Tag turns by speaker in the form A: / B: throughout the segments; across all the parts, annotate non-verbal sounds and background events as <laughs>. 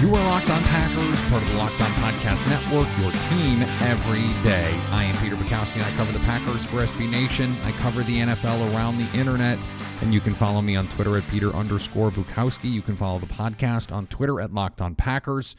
A: You are Locked On Packers, part of the Locked On Podcast Network, your team every day. I am Peter Bukowski, and I cover the Packers for SB Nation. I cover the NFL around the internet, and you can follow me on Twitter at Peter underscore Bukowski. You can follow the podcast on Twitter at Locked On Packers.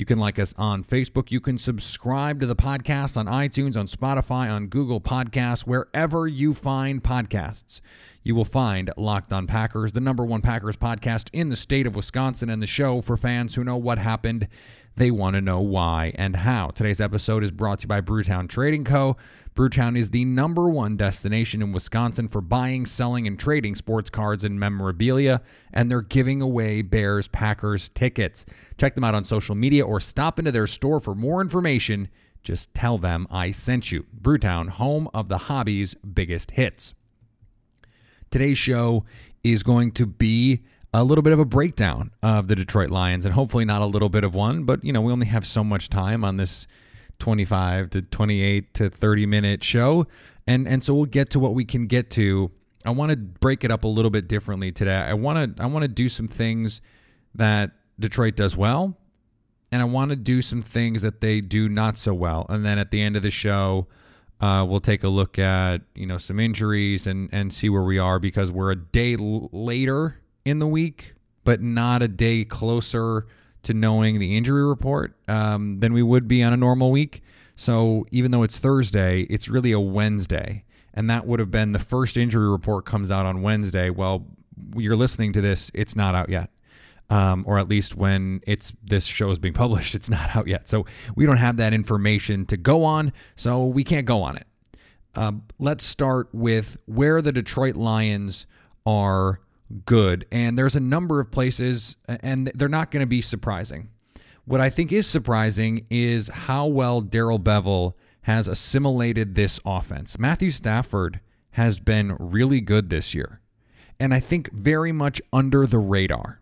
A: You can like us on Facebook. You can subscribe to the podcast on iTunes, on Spotify, on Google Podcasts, wherever you find podcasts. You will find Locked On Packers, the number one Packers podcast in the state of Wisconsin, and the show for fans who know what happened. They want to know why and how. Today's episode is brought to you by Brewtown Trading Co. Brewtown is the number one destination in Wisconsin for buying, selling, and trading sports cards and memorabilia, and they're giving away Bears Packers tickets. Check them out on social media or stop into their store for more information. Just tell them I sent you. Brewtown, home of the hobby's biggest hits. Today's show is going to be a little bit of a breakdown of the Detroit Lions, and hopefully not a little bit of one, but you know, we only have so much time on this 25 to 28 to 30 minute show. And and so we'll get to what we can get to. I want to break it up a little bit differently today. I want to I want to do some things that Detroit does well, and I want to do some things that they do not so well. And then at the end of the show, uh, we'll take a look at you know some injuries and and see where we are because we're a day l- later in the week, but not a day closer to knowing the injury report um, than we would be on a normal week. So even though it's Thursday, it's really a Wednesday, and that would have been the first injury report comes out on Wednesday. Well, you're listening to this; it's not out yet. Um, or at least when it's this show is being published, <laughs> it's not out yet. So we don't have that information to go on, so we can't go on it. Uh, let's start with where the Detroit Lions are good, and there's a number of places, and they're not going to be surprising. What I think is surprising is how well Darrell Bevell has assimilated this offense. Matthew Stafford has been really good this year, and I think very much under the radar.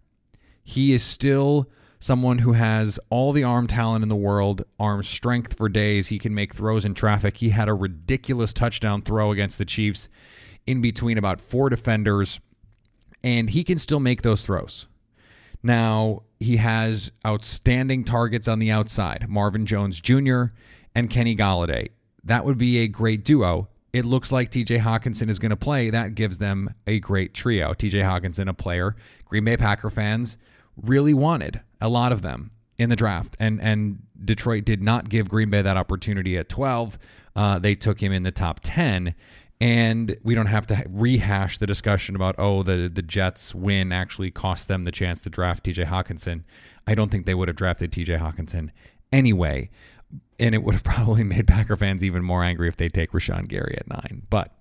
A: He is still someone who has all the arm talent in the world, arm strength for days. He can make throws in traffic. He had a ridiculous touchdown throw against the Chiefs in between about four defenders, and he can still make those throws. Now, he has outstanding targets on the outside Marvin Jones Jr. and Kenny Golladay. That would be a great duo. It looks like TJ Hockenson is going to play. That gives them a great trio. TJ Hockenson, a player Green Bay Packer fans really wanted, a lot of them in the draft. And and Detroit did not give Green Bay that opportunity at 12. Uh, they took him in the top 10. And we don't have to rehash the discussion about, oh, the, the Jets win actually cost them the chance to draft TJ Hockenson. I don't think they would have drafted TJ Hockenson anyway. And it would have <laughs> probably made Packer fans even more angry if they take Rashan Gary at nine. But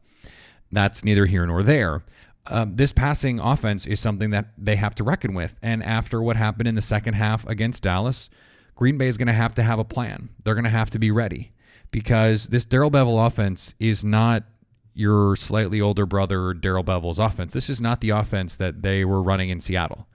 A: that's neither here nor there. Um, this passing offense is something that they have to reckon with. And after what happened in the second half against Dallas, Green Bay is going to have to have a plan. They're going to have to be ready because this Darrell Bevell offense is not your slightly older brother Darrell Bevell's offense. This is not the offense that they were running in Seattle.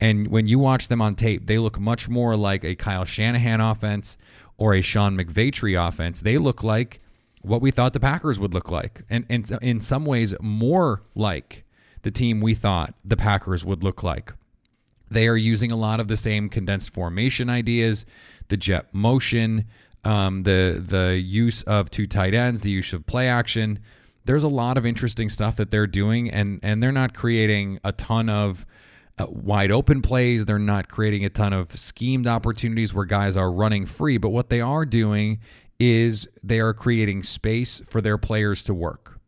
A: And when you watch them on tape, they look much more like a Kyle Shanahan offense or a Sean McVay offense. They look like what we thought the Packers would look like, and, and in some ways more like the team we thought the Packers would look like. They are using a lot of the same condensed formation ideas, the jet motion, um, the the use of two tight ends, the use of play action. There's a lot of interesting stuff that they're doing, and and they're not creating a ton of uh, wide open plays. They're not creating a ton of schemed opportunities where guys are running free. But what they are doing is they are creating space for their players to work.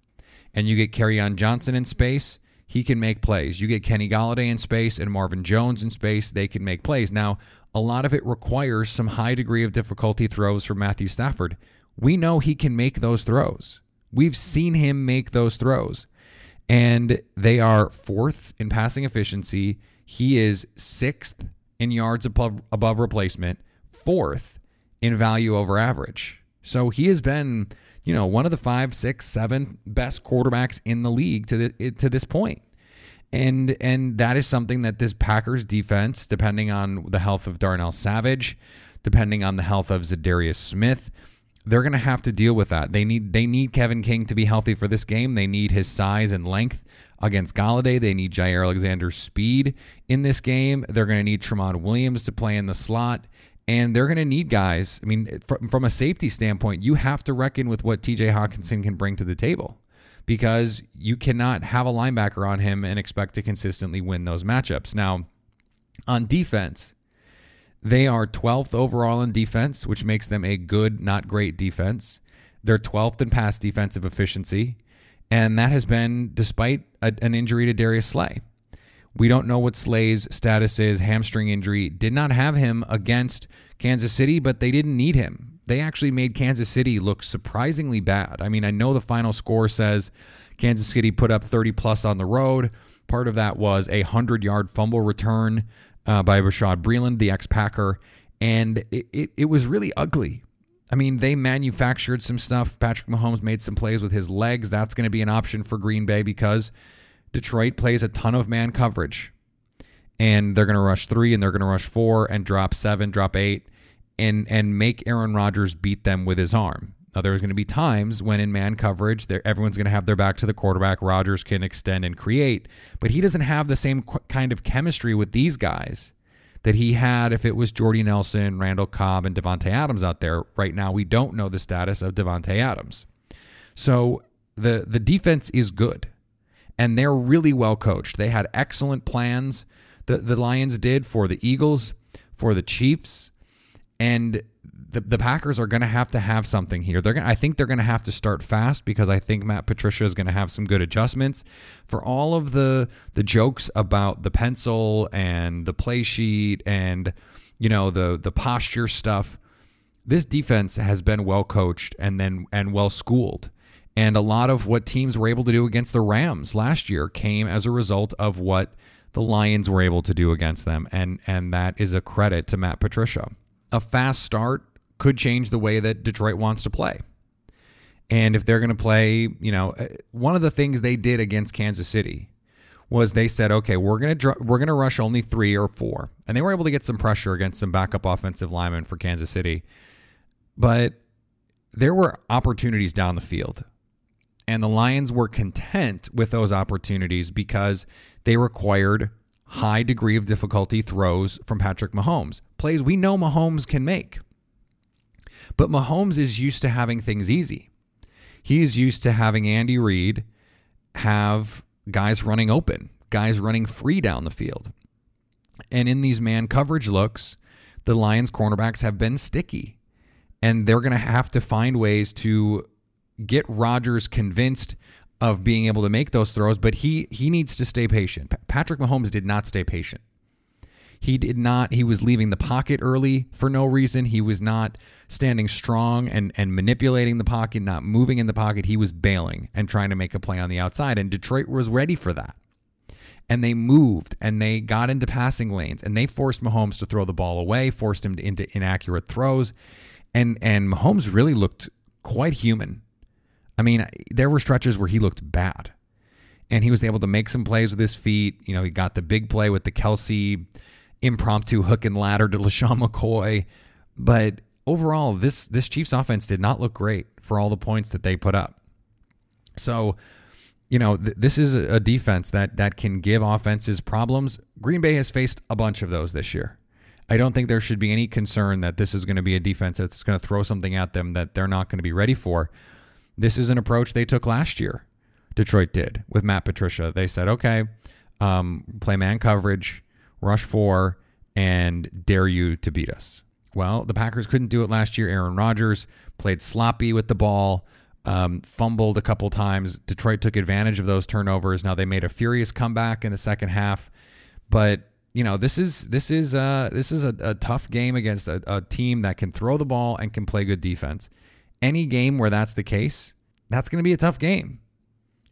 A: And you get Kerryon Johnson in space he can make plays. You get Kenny Golladay in space and Marvin Jones in space, they can make plays. Now, a lot of it requires some high degree of difficulty throws from Matthew Stafford. We know he can make those throws. We've seen him make those throws. And they are fourth in passing efficiency. He is sixth in yards above, above replacement, fourth in value over average. So he has been, you know, one of the five, six, seven best quarterbacks in the league to the, to this point. And and that is something that this Packers defense, depending on the health of Darnell Savage, depending on the health of Za'Darius Smith, they're going to have to deal with that. They need they need Kevin King to be healthy for this game. They need his size and length against Golladay. They need Jaire Alexander's speed in this game. They're going to need Tramon Williams to play in the slot. And they're going to need guys. I mean, from, from a safety standpoint, you have to reckon with what TJ Hockenson can bring to the table because you cannot have a linebacker on him and expect to consistently win those matchups. Now, on defense, they are 12th overall in defense, which makes them a good, not great defense. They're 12th in pass defensive efficiency, and that has been despite a, an injury to Darius Slay. We don't know what Slay's status is. Hamstring injury did not have him against Kansas City, but they didn't need him. They actually made Kansas City look surprisingly bad. I mean, I know the final score says Kansas City put up 30 plus on the road. Part of that was a 100 yard fumble return uh, by Bashaud Breeland, the ex Packer, and it, it, it was really ugly. I mean, they manufactured some stuff. Patrick Mahomes made some plays with his legs. That's going to be an option for Green Bay because Detroit plays a ton of man coverage. And they're going to rush three and they're going to rush four and drop seven, drop eight, and and make Aaron Rodgers beat them with his arm. Now, there's going to be times when in man coverage, everyone's going to have their back to the quarterback. Rodgers can extend and create, but he doesn't have the same kind of chemistry with these guys that he had if it was Jordy Nelson, Randall Cobb, and Davante Adams out there. Right now, we don't know the status of Davante Adams. So the the defense is good, and they're really well coached. They had excellent plans. The the Lions did for the Eagles, for the Chiefs, and the, the Packers are going to have to have something here. They're going I think they're going to have to start fast because I think Matt Patricia is going to have some good adjustments for all of the the jokes about the pencil and the play sheet and you know the the posture stuff. This defense has been well coached and then and well schooled. And a lot of what teams were able to do against the Rams last year came as a result of what the Lions were able to do against them and and that is a credit to Matt Patricia. A fast start could change the way that Detroit wants to play. And if they're going to play, you know, uh, one of the things they did against Kansas City was they said, okay, we're going to we're going to rush only three or four, and they were able to get some pressure against some backup offensive linemen for Kansas City, but there were opportunities down the field, and the Lions were content with those opportunities because they required high degree of difficulty throws from Patrick Mahomes, plays we know Mahomes can make. But Mahomes is used to having things easy. He is used to having Andy Reid have guys running open, guys running free down the field. And in these man coverage looks, the Lions cornerbacks have been sticky. And they're going to have to find ways to get Rodgers convinced of being able to make those throws, but he he needs to stay patient. Patrick Mahomes did not stay patient. He did not, he was leaving the pocket early for no reason. He was not standing strong and, and manipulating the pocket, not moving in the pocket. He was bailing and trying to make a play on the outside. And Detroit was ready for that. And they moved and they got into passing lanes and they forced Mahomes to throw the ball away, forced him into inaccurate throws. And and Mahomes really looked quite human. I mean, there were stretches where he looked bad. And he was able to make some plays with his feet. You know, he got the big play with the Kelce impromptu hook and ladder to LeSean McCoy. But overall, this this Chiefs offense did not look great for all the points that they put up. So, you know, th- this is a defense that that can give offenses problems. Green Bay has faced a bunch of those this year. I don't think there should be any concern that this is going to be a defense that's going to throw something at them that they're not going to be ready for. This is an approach they took last year. Detroit did with Matt Patricia. They said, okay, um, play man coverage rush four, and dare you to beat us. Well, the Packers couldn't do it last year. Aaron Rodgers played sloppy with the ball, um, fumbled a couple times. Detroit took advantage of those turnovers. Now they made a furious comeback in the second half, but you know this is this is uh, this is a, a tough game against a, a team that can throw the ball and can play good defense. Any game where that's the case, that's going to be a tough game.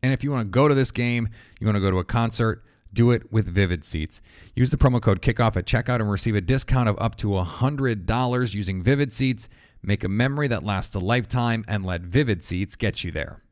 A: And if you want to go to this game, you want to go to a concert, do it with Vivid Seats. Use the promo code KICKOFF at checkout and receive a discount of up to $100 using Vivid Seats. Make a memory that lasts a lifetime and let Vivid Seats get you there.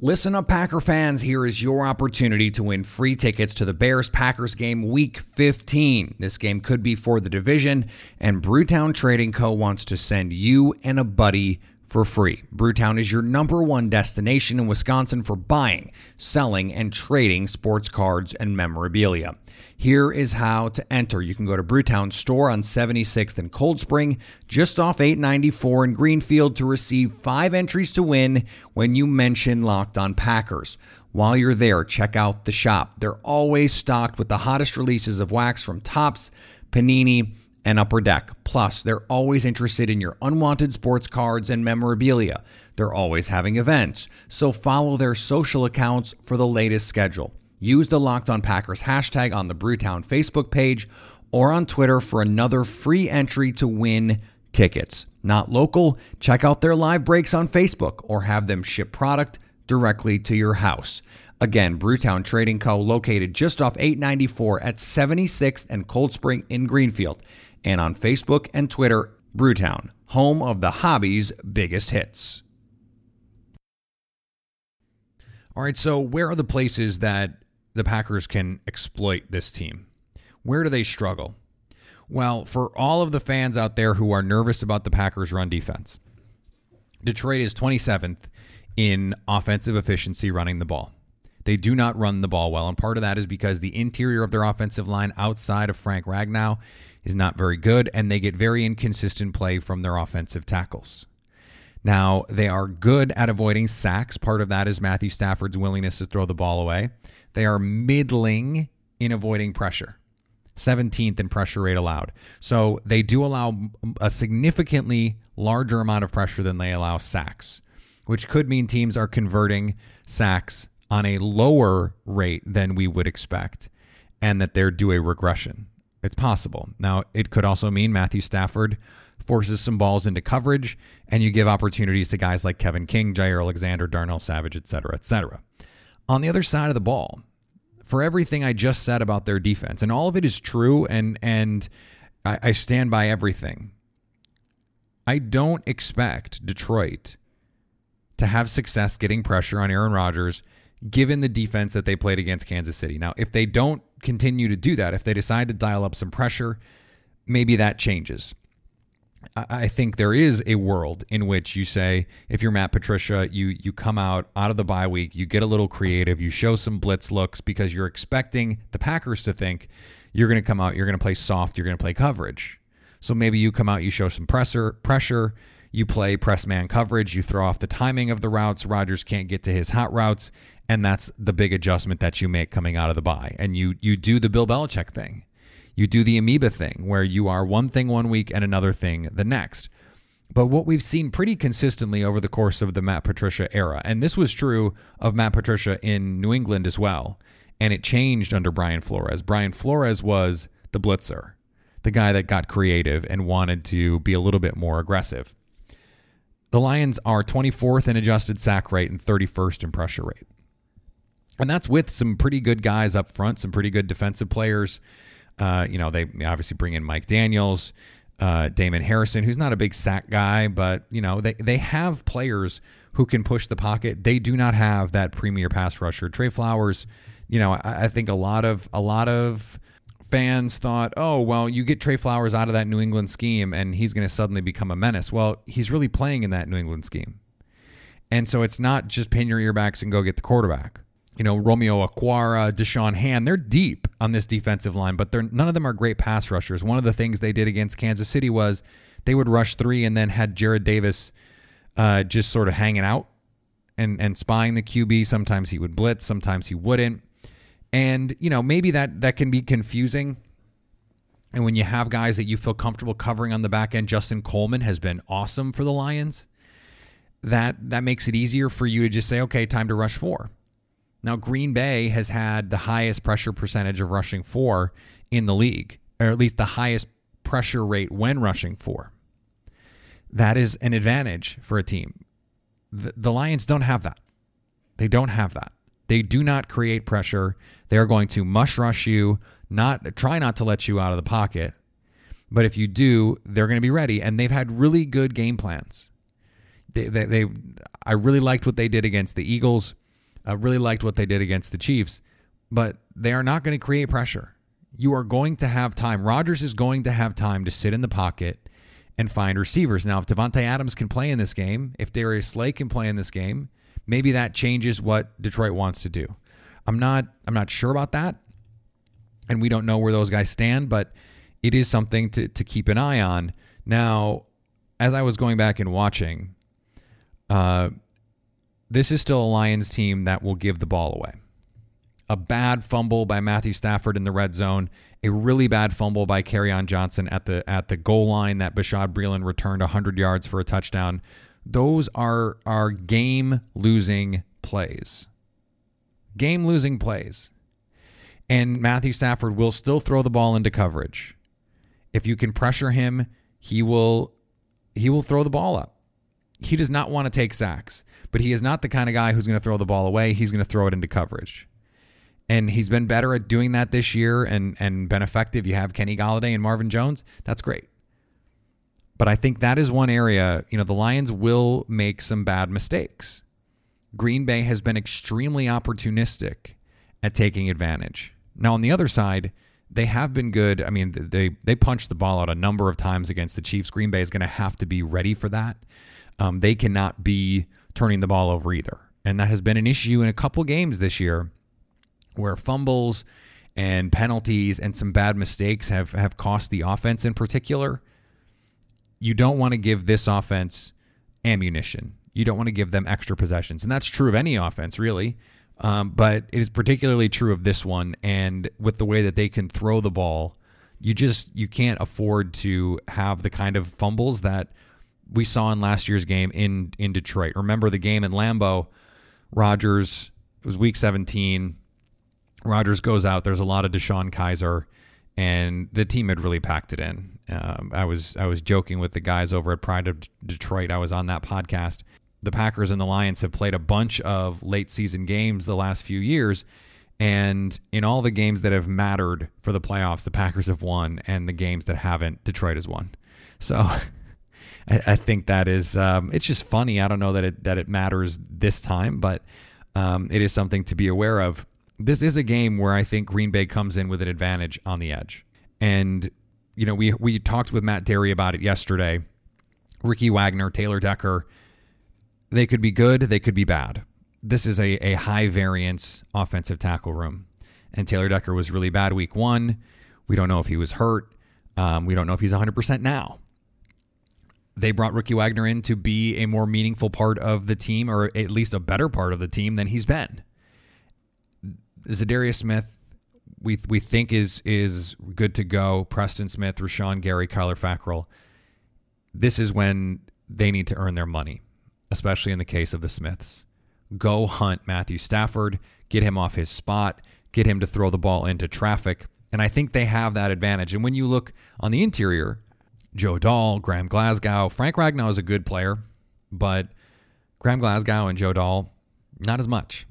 A: Listen up, Packer fans. Here is your opportunity to win free tickets to the Bears Packers game week 15. This game could be for the division, and Brewtown Trading Co. wants to send you and a buddy for free. Brewtown is your number one destination in Wisconsin for buying, selling, and trading sports cards and memorabilia. Here is how to enter. You can go to Brewtown's store on 76th and Cold Spring, just off 894 in Greenfield, to receive five entries to win when you mention Locked On Packers. While you're there, check out the shop. They're always stocked with the hottest releases of wax from Topps, Panini, and Upper Deck. Plus, they're always interested in your unwanted sports cards and memorabilia. They're always having events, so follow their social accounts for the latest schedule. Use the Locked On Packers hashtag on the Brewtown Facebook page or on Twitter for another free entry to win tickets. Not local? Check out their live breaks on Facebook or have them ship product directly to your house. Again, Brewtown Trading Co. located just off 894 at 76th and Cold Spring in Greenfield and on Facebook and Twitter, Brewtown, home of the hobby's biggest hits. All right, so where are the places that the Packers can exploit this team? Where do they struggle? Well, for all of the fans out there who are nervous about the Packers' run defense, Detroit is 27th in offensive efficiency running the ball. They do not run the ball well, and part of that is because the interior of their offensive line outside of Frank Ragnow is not very good, and they get very inconsistent play from their offensive tackles. Now, they are good at avoiding sacks. Part of that is Matthew Stafford's willingness to throw the ball away. They are middling in avoiding pressure, 17th in pressure rate allowed. So they do allow a significantly larger amount of pressure than they allow sacks, which could mean teams are converting sacks on a lower rate than we would expect and that they're due a regression. It's possible. Now, it could also mean Matthew Stafford forces some balls into coverage and you give opportunities to guys like Kevin King, Jaire Alexander, Darnell Savage, etc., cetera, et cetera. On the other side of the ball, for everything I just said about their defense, and all of it is true, and and I, I stand by everything. I don't expect Detroit to have success getting pressure on Aaron Rodgers given the defense that they played against Kansas City. Now, if they don't continue to do that, if they decide to dial up some pressure, maybe that changes. I think there is a world in which you say, if you're Matt Patricia, you you come out out of the bye week, you get a little creative, you show some blitz looks because you're expecting the Packers to think you're going to come out, you're going to play soft, you're going to play coverage. So maybe you come out, you show some pressure, pressure, you play press man coverage, you throw off the timing of the routes. Rodgers can't get to his hot routes, and that's the big adjustment that you make coming out of the bye. And you you do the Bill Belichick thing. You do the amoeba thing where you are one thing one week and another thing the next. But what we've seen pretty consistently over the course of the Matt Patricia era, and this was true of Matt Patricia in New England as well, and it changed under Brian Flores. Brian Flores was the blitzer, the guy that got creative and wanted to be a little bit more aggressive. The Lions are 24th in adjusted sack rate and 31st in pressure rate. And that's with some pretty good guys up front, some pretty good defensive players. Uh, you know, they obviously bring in Mike Daniels, uh, Damon Harrison, who's not a big sack guy, but you know they they have players who can push the pocket. They do not have that premier pass rusher. Trey Flowers, you know, I, I think a lot of a lot of fans thought, oh well, you get Trey Flowers out of that New England scheme, and he's going to suddenly become a menace. Well, he's really playing in that New England scheme, and so it's not just pin your earbacks and go get the quarterback you know, Romeo Okwara, Da'Shawn Hand, they're deep on this defensive line, but they're none of them are great pass rushers. One of the things they did against Kansas City was they would rush three and then had Jarrad Davis uh, just sort of hanging out and and spying the QB. Sometimes he would blitz, sometimes he wouldn't. And, you know, maybe that that can be confusing. And when you have guys that you feel comfortable covering on the back end, Justin Coleman has been awesome for the Lions. That that makes it easier for you to just say, okay, time to rush four. Now, Green Bay has had the highest pressure percentage of rushing four in the league, or at least the highest pressure rate when rushing four. That is an advantage for a team. The, the Lions don't have that. They don't have that. They do not create pressure. They are going to mush rush you, not try not to let you out of the pocket. But if you do, they're going to be ready. And they've had really good game plans. They, they, they I really liked what they did against the Eagles. I really liked what they did against the Chiefs. But they are not going to create pressure. You are going to have time. Rodgers is going to have time to sit in the pocket and find receivers. Now, if Davante Adams can play in this game, if Darius Slay can play in this game, maybe that changes what Detroit wants to do. I'm not I'm not sure about that. And we don't know where those guys stand, but it is something to, to keep an eye on. Now, as I was going back and watching, uh, this is still a Lions team that will give the ball away. A bad fumble by Matthew Stafford in the red zone, a really bad fumble by on Johnson at the at the goal line that Bashaud Breeland returned 100 yards for a touchdown. Those are are game losing plays. Game losing plays. And Matthew Stafford will still throw the ball into coverage. If you can pressure him, he will he will throw the ball up. He does not want to take sacks, but he is not the kind of guy who's going to throw the ball away. He's going to throw it into coverage. And he's been better at doing that this year and and been effective. You have Kenny Golladay and Marvin Jones. That's great. But I think that is one area, you know, the Lions will make some bad mistakes. Green Bay has been extremely opportunistic at taking advantage. Now, on the other side, they have been good. I mean, they they punched the ball out a number of times against the Chiefs. Green Bay is going to have to be ready for that. Um, they cannot be turning the ball over either, and that has been an issue in a couple games this year, where fumbles and penalties and some bad mistakes have have cost the offense in particular. You don't want to give this offense ammunition. You don't want to give them extra possessions, and that's true of any offense, really. Um, but it is particularly true of this one, and with the way that they can throw the ball, you just you can't afford to have the kind of fumbles that we saw in last year's game in in Detroit. Remember the game in Lambeau, Rodgers. It was Week 17. Rodgers goes out. There's a lot of DeShone Kizer, and the team had really packed it in. Um, I was I was joking with the guys over at Pride of Detroit. I was on that podcast, the Packers and the Lions have played a bunch of late season games the last few years. And in all the games that have mattered for the playoffs, the Packers have won, and the games that haven't, Detroit has won. So <laughs> I, I think that is um, it's just funny. I don't know that it that it matters this time, but um, it is something to be aware of. This is a game where I think Green Bay comes in with an advantage on the edge, and you know we we talked with Matt Derry about it yesterday. Ricky Wagner, Taylor Decker they could be good, they could be bad. This is a, a high variance offensive tackle room. And Taylor Decker was really bad week one. We don't know if he was hurt. Um, we don't know if he's 100% now. They brought Ricky Wagner in to be a more meaningful part of the team, or at least a better part of the team than he's been. Za'Darius Smith, we we think is is good to go. Preston Smith, Rashan Gary, Kyler Fackrell. This is when they need to earn their money especially in the case of the Smiths. Go hunt Matthew Stafford, get him off his spot, get him to throw the ball into traffic. And I think they have that advantage. And when you look on the interior, Joe Dahl, Graham Glasgow, Frank Ragnow is a good player, but Graham Glasgow and Joe Dahl, not as much.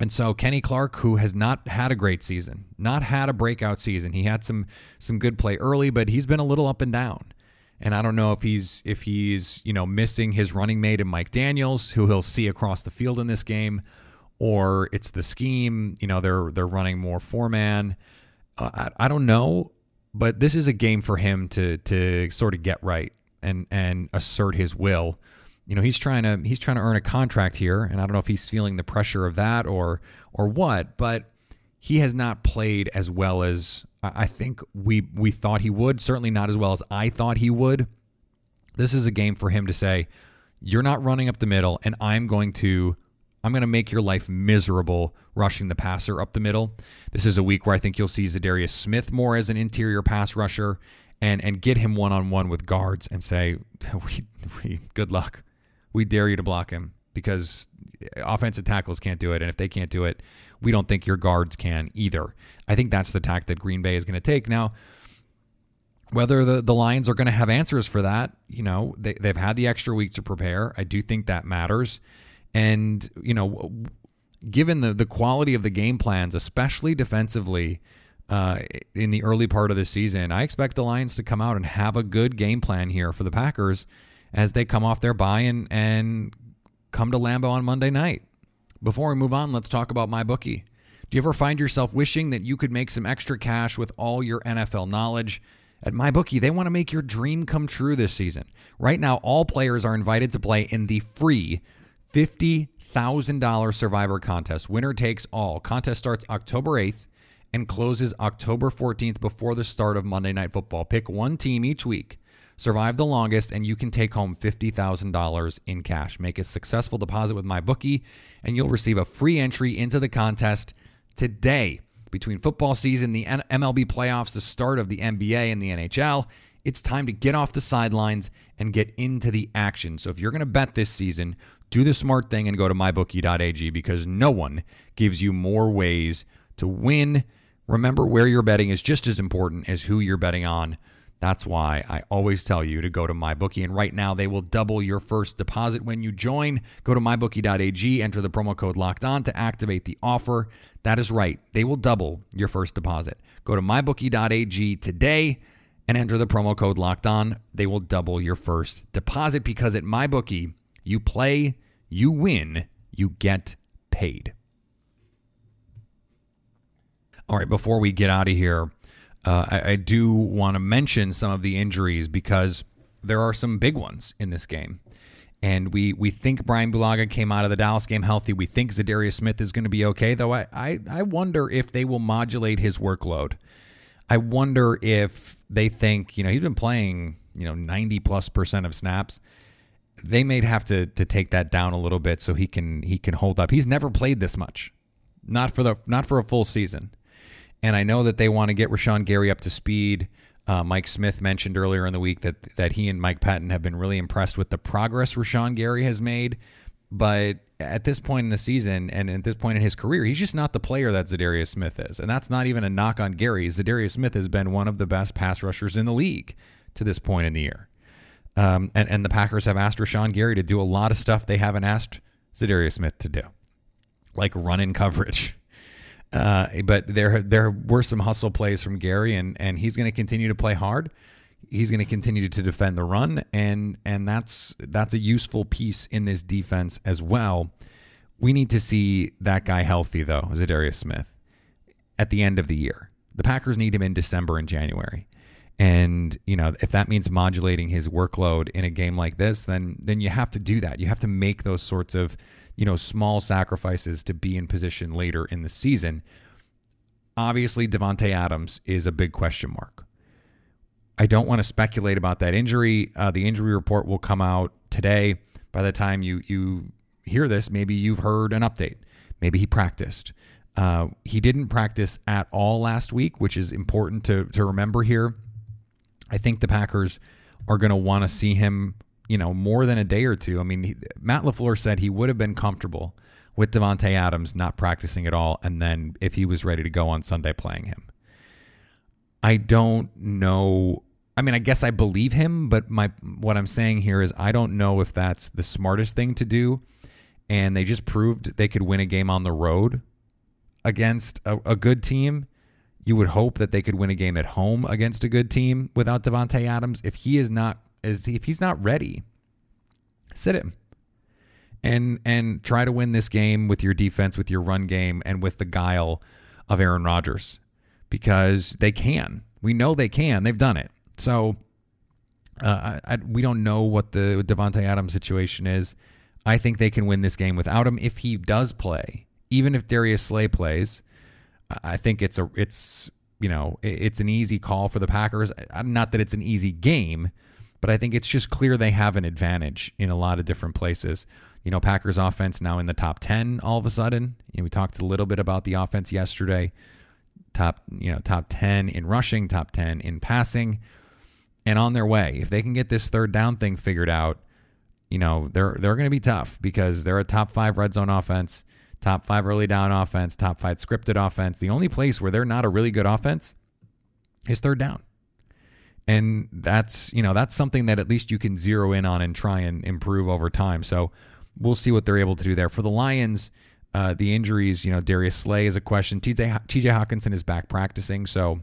A: And so Kenny Clark, who has not had a great season, not had a breakout season, he had some some good play early, but he's been a little up and down. And I don't know if he's if he's you know missing his running mate in Mike Daniels, who he'll see across the field in this game, or it's the scheme. You know they're they're running more four man. Uh, I, I don't know, but this is a game for him to to sort of get right and and assert his will. You know he's trying to he's trying to earn a contract here, and I don't know if he's feeling the pressure of that or or what, but he has not played as well as I think we we thought he would. Certainly not as well as I thought he would. This is a game for him to say, "You're not running up the middle, and I'm going to." I'm going to make your life miserable rushing the passer up the middle. This is a week where I think you'll see Za'Darius Smith more as an interior pass rusher and and get him one on one with guards and say, <laughs> we, we, good luck. We dare you to block him because offensive tackles can't do it. And if they can't do it, we don't think your guards can either. I think that's the tack that Green Bay is going to take. Now, whether the, the Lions are going to have answers for that, you know, they, they've had the extra week to prepare. I do think that matters. And, you know, given the, the quality of the game plans, especially defensively, uh, in the early part of the season, I expect the Lions to come out and have a good game plan here for the Packers as they come off their bye and, and come to Lambeau on Monday night. Before we move on, let's talk about MyBookie. Do you ever find yourself wishing that you could make some extra cash with all your NFL knowledge? At MyBookie, they want to make your dream come true this season. Right now, all players are invited to play in the free $50,000 Survivor contest. Winner takes all. Contest starts October 8th and closes October 14th before the start of Monday Night Football. Pick one team each week, survive the longest, and you can take home $50,000 in cash. Make a successful deposit with MyBookie, and you'll receive a free entry into the contest today between football season, the MLB playoffs, the start of the NBA and the NHL. It's time to get off the sidelines and get into the action. So if you're going to bet this season, do the smart thing and go to mybookie.ag because no one gives you more ways to win. Remember, where you're betting is just as important as who you're betting on. That's why I always tell you to go to MyBookie. And right now, they will double your first deposit when you join. Go to MyBookie.ag, enter the promo code locked on to activate the offer. That is right. They will double your first deposit. Go to MyBookie.ag today and enter the promo code locked on. They will double your first deposit because at MyBookie, you play, you win, you get paid. All right, before we get out of here, uh, I, I do want to mention some of the injuries because there are some big ones in this game. And we, we think Brian Bulaga came out of the Dallas game healthy. We think Za'Darius Smith is going to be okay, though I, I, I wonder if they will modulate his workload. I wonder if they think, you know, he's been playing, you know, 90 plus percent of snaps. They may have to to take that down a little bit so he can he can hold up. He's never played this much. Not for the not for a full season. And I know that they want to get Rashan Gary up to speed. Uh, Mike Smith mentioned earlier in the week that that he and Mike Pettine have been really impressed with the progress Rashan Gary has made. But at this point in the season and at this point in his career, he's just not the player that Za'Darius Smith is. And that's not even a knock on Gary. Za'Darius Smith has been one of the best pass rushers in the league to this point in the year. Um, and, and the Packers have asked Rashan Gary to do a lot of stuff they haven't asked Za'Darius Smith to do, like run in coverage uh, but there there were some hustle plays from Gary, and and he's going to continue to play hard. He's going to continue to defend the run, and and that's that's a useful piece in this defense as well. We need to see that guy healthy though, Za'Darius Smith, at the end of the year. The Packers need him in December and January. And you know, if that means modulating his workload in a game like this, then then you have to do that. You have to make those sorts of you know, small sacrifices to be in position later in the season. Obviously, Davante Adams is a big question mark. I don't want to speculate about that injury. Uh, the injury report will come out today. By the time you you hear this, maybe you've heard an update. Maybe he practiced. Uh, he didn't practice at all last week, which is important to to remember here. I think the Packers are going to want to see him you know, more than a day or two. I mean, he, Matt LaFleur said he would have been comfortable with Davante Adams not practicing at all, and then if he was ready to go on Sunday, playing him. I don't know. I mean, I guess I believe him, but my what I'm saying here is I don't know if that's the smartest thing to do. And they just proved they could win a game on the road against a, a good team. You would hope that they could win a game at home against a good team without Davante Adams. If he is not is if he's not ready, sit him. And and try to win this game with your defense, with your run game, and with the guile of Aaron Rodgers. Because they can. We know they can. They've done it. So uh, I, I, we don't know what the Davante Adams situation is. I think they can win this game without him if he does play. Even if Darius Slay plays, I think it's a it's you know it's an easy call for the Packers. Not that it's an easy game, but I think it's just clear they have an advantage in a lot of different places. You know, Packers offense now in the top 10 all of a sudden. You know, we talked a little bit about the offense yesterday. Top, you know, top 10 in rushing, top 10 in passing, and on their way. If they can get this third down thing figured out, you know, they're they're going to be tough because they're a top 5 red zone offense, top 5 early down offense, top 5 scripted offense. The only place where they're not a really good offense is third down and that's you know that's something that at least you can zero in on and try and improve over time so we'll see what they're able to do there for the lions uh, the injuries, you know, Darius Slay is a question. TJ, TJ Hockenson is back practicing, so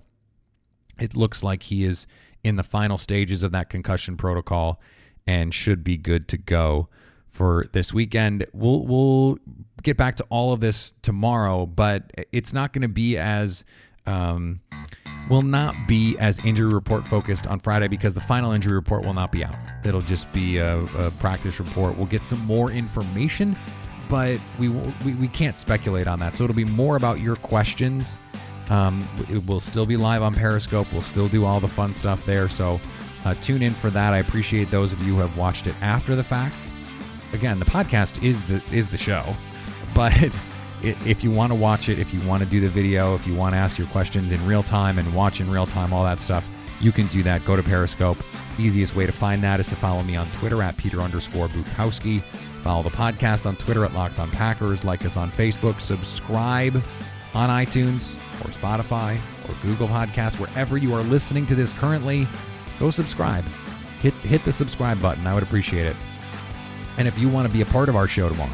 A: it looks like he is in the final stages of that concussion protocol and should be good to go for this weekend. We'll we'll get back to all of this tomorrow, but it's not going to be as um, will not be as injury report focused on Friday because the final injury report will not be out. It'll just be a, a practice report. We'll get some more information, but we, we we can't speculate on that. So it'll be more about your questions. Um, it will still be live on Periscope. We'll still do all the fun stuff there. So uh, tune in for that. I appreciate those of you who have watched it after the fact. Again, the podcast is the is the show, but <laughs> if you want to watch it, if you want to do the video, if you want to ask your questions in real time and watch in real time, all that stuff, you can do that. Go to Periscope. Easiest way to find that is to follow me on Twitter at Peter underscore Bukowski. Follow the podcast on Twitter at Locked On Packers. Like us on Facebook. Subscribe on iTunes or Spotify or Google Podcasts, wherever you are listening to this currently. Go subscribe. Hit hit the subscribe button. I would appreciate it. And if you want to be a part of our show tomorrow,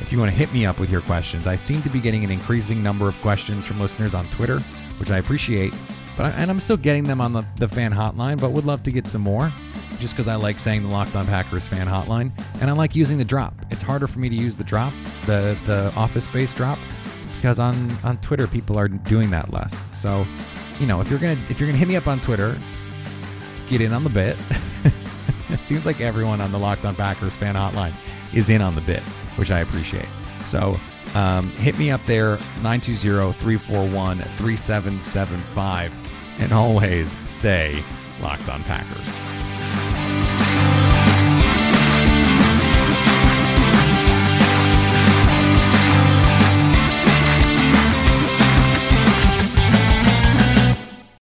A: if you want to hit me up with your questions. I seem to be getting an increasing number of questions from listeners on Twitter, which I appreciate. But I, and I'm still getting them on the, the fan hotline, but would love to get some more just because I like saying the Locked On Packers fan hotline and I like using the drop. It's harder for me to use the drop, the the office space drop, because on on Twitter people are doing that less. So, you know, if you're gonna if you're gonna hit me up on Twitter, get in on the bit. <laughs> <laughs> it seems like everyone on the Locked On Packers fan hotline is in on the bit which I appreciate. So um, hit me up there, 920 341 3775. And always stay locked on Packers.